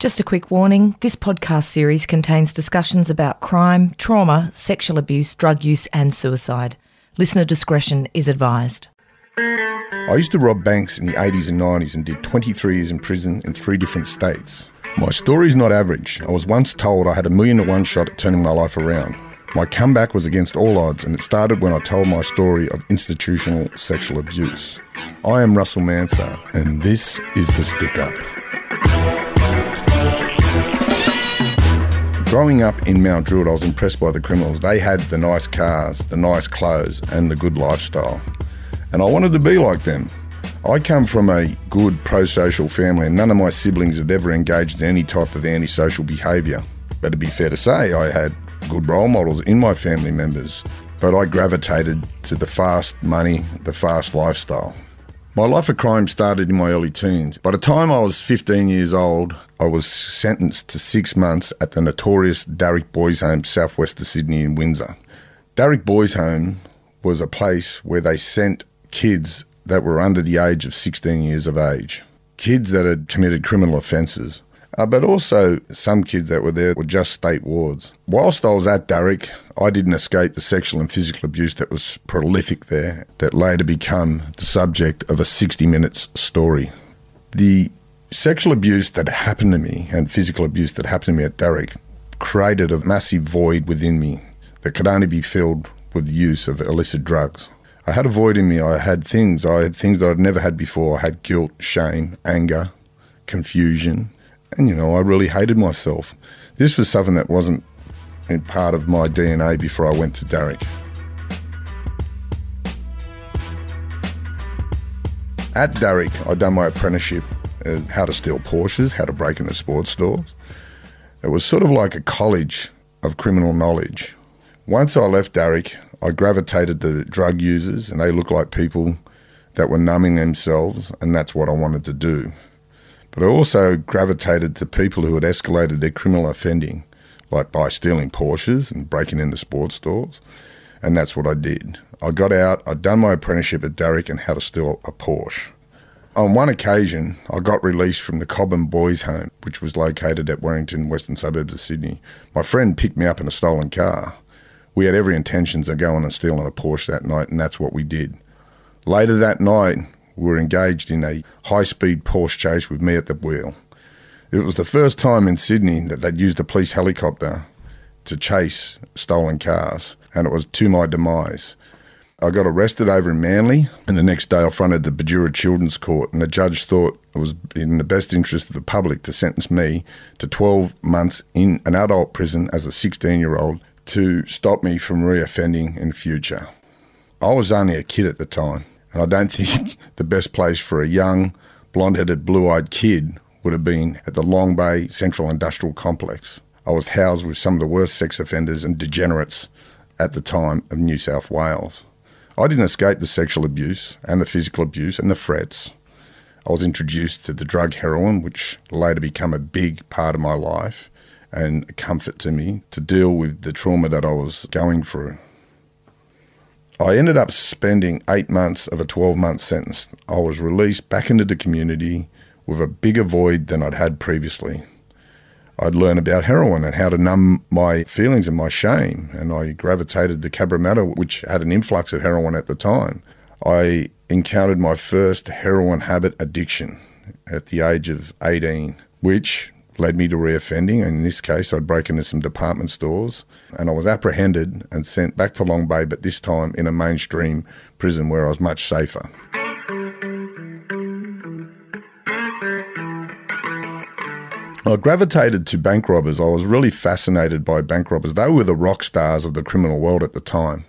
Just a quick warning this podcast series contains discussions about crime, trauma, sexual abuse, drug use, and suicide. Listener discretion is advised. I used to rob banks in the 80s and 90s and did 23 years in prison in three different states. My story is not average. I was once told I had a million to one shot at turning my life around. My comeback was against all odds, and it started when I told my story of institutional sexual abuse. I am Russell Manser, and this is The Stick Up. Growing up in Mount Druitt, I was impressed by the criminals. They had the nice cars, the nice clothes, and the good lifestyle. And I wanted to be like them. I come from a good pro social family, and none of my siblings had ever engaged in any type of antisocial behaviour. But to be fair to say, I had good role models in my family members, but I gravitated to the fast money, the fast lifestyle. My life of crime started in my early teens. By the time I was 15 years old, I was sentenced to six months at the notorious Daruk Boys Home, southwest of Sydney in Windsor. Daruk Boys Home was a place where they sent kids that were under the age of 16 years of age, kids that had committed criminal offences. Uh, but also, some kids that were there were just state wards. Whilst I was at Daruk, I didn't escape the sexual and physical abuse that was prolific there, that later became the subject of a 60 Minutes story. The sexual abuse that happened to me and physical abuse that happened to me at Daruk created a massive void within me that could only be filled with the use of illicit drugs. I had a void in me. I had things. I had things that I'd never had before. I had guilt, shame, anger, confusion, and, you know, I really hated myself. This was something that wasn't part of my DNA before I went to Daruk. At Daruk, I'd done my apprenticeship how to steal Porsches, how to break into sports stores. It was sort of like a college of criminal knowledge. Once I left Daruk, I gravitated to drug users, and they looked like people that were numbing themselves, and that's what I wanted to do. But I also gravitated to people who had escalated their criminal offending, like by stealing Porsches and breaking into sports stores. And that's what I did. I got out, I'd done my apprenticeship at Daruk and how to steal a Porsche. On one occasion, I got released from the Cobham Boys Home, which was located at Werrington, western suburbs of Sydney. My friend picked me up in a stolen car. We had every intentions of going and stealing a Porsche that night, and that's what we did. Later that night, were engaged in a high speed Porsche chase with me at the wheel. It was the first time in Sydney that they'd used a police helicopter to chase stolen cars, and it was to my demise. I got arrested over in Manly, and the next day I fronted the Bidura Children's Court, and the judge thought it was in the best interest of the public to sentence me to 12 months in an adult prison as a 16 year old to stop me from reoffending in future. I was only a kid at the time, and I don't think the best place for a young, blonde headed, blue eyed kid would have been at the Long Bay Central Industrial Complex. I was housed with some of the worst sex offenders and degenerates at the time of New South Wales. I didn't escape the sexual abuse and the physical abuse and the threats. I was introduced to the drug heroin, which later became a big part of my life and a comfort to me to deal with the trauma that I was going through. I ended up spending eight months of a 12 month sentence. I was released back into the community with a bigger void than I'd had previously. I'd learned about heroin and how to numb my feelings and my shame, and I gravitated to Cabramatta, which had an influx of heroin at the time. I encountered my first heroin habit addiction at the age of 18, which led me to reoffending. And in this case, I'd broken into some department stores and I was apprehended and sent back to Long Bay, but this time in a mainstream prison where I was much safer. I gravitated to bank robbers. I was really fascinated by bank robbers. They were the rock stars of the criminal world at the time.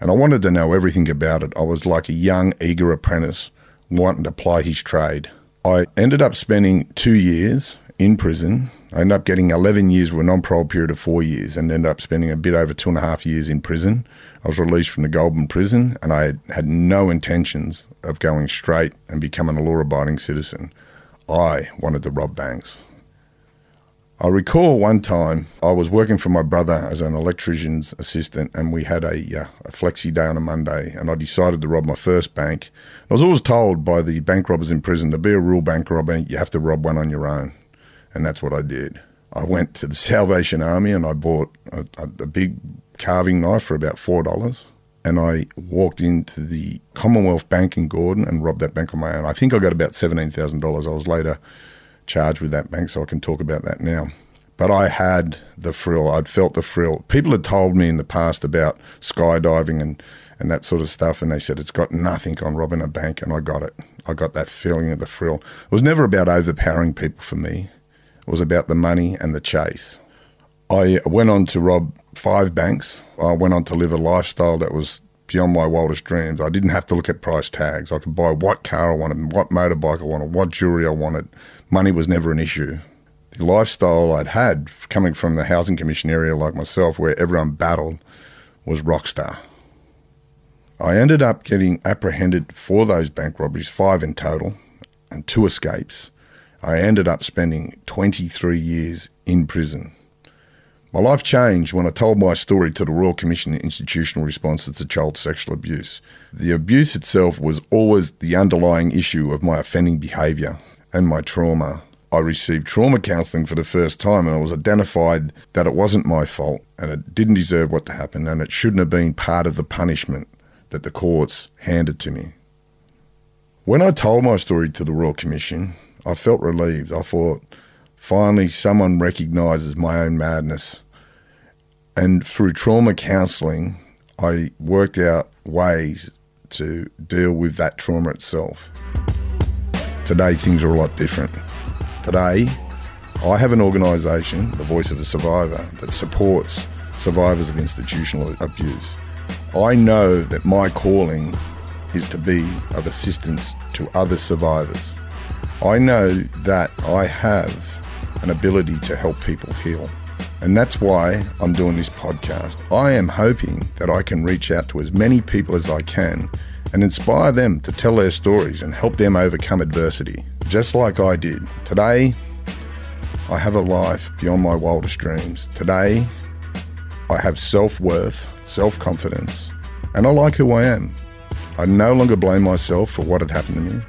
And I wanted to know everything about it. I was like a young, eager apprentice wanting to ply his trade. I ended up spending two years in prison. I ended up getting 11 years with a non parole period of four years and ended up spending a bit over two and a half years in prison. I was released from the Goulburn prison and I had no intentions of going straight and becoming a law abiding citizen. I wanted to rob banks. I recall one time I was working for my brother as an electrician's assistant, and we had a, uh, a flexi day on a Monday, and I decided to rob my first bank. I was always told by the bank robbers in prison to be a real bank robber, you have to rob one on your own. And that's what I did. I went to the Salvation Army and I bought a, a, big carving knife for about $4 and I walked into the Commonwealth Bank in Gordon and robbed that bank on my own. I think I got about $17,000. I was later charged with that bank, so I can talk about that now. But I had the thrill. I'd felt the thrill. People had told me in the past about skydiving and, and that sort of stuff, and they said it's got nothing on robbing a bank, and I got it. I got that feeling of the thrill. It was never about overpowering people for me. It was about the money and the chase. I went on to rob five banks. I went on to live a lifestyle that was beyond my wildest dreams. I didn't have to look at price tags. I could buy what car I wanted, what motorbike I wanted, what jewelry I wanted. Money was never an issue. The lifestyle I'd had coming from the housing commission area like myself, where everyone battled, was rockstar. I ended up getting apprehended for those bank robberies, five in total, and two escapes. I ended up spending 23 years in prison. My life changed when I told my story to the Royal Commission on Institutional Responses to Child Sexual Abuse. The abuse itself was always the underlying issue of my offending behaviour and my trauma. I received trauma counselling for the first time and I was identified that it wasn't my fault and it didn't deserve what to happen and it shouldn't have been part of the punishment that the courts handed to me. When I told my story to the Royal Commission, I felt relieved. I thought, finally, someone recognises my own madness and through trauma counselling, I worked out ways to deal with that trauma itself. Today, things are a lot different. Today, I have an organisation, the Voice of the Survivor, that supports survivors of institutional abuse. I know that my calling is to be of assistance to other survivors. I know that I have an ability to help people heal. And that's why I'm doing this podcast. I am hoping that I can reach out to as many people as I can and inspire them to tell their stories and help them overcome adversity, just like I did. Today, I have a life beyond my wildest dreams. Today, I have self worth, self confidence, and I like who I am. I no longer blame myself for what had happened to me.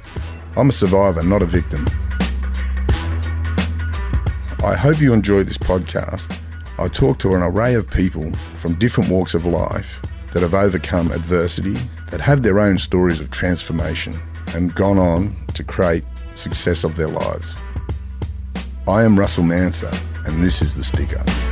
I'm a survivor, not a victim. I hope you enjoyed this podcast I talk to an array of people from different walks of life that have overcome adversity, that have their own stories of transformation and gone on to create success of their lives. I am Russell Manser, and this is The Stick Up.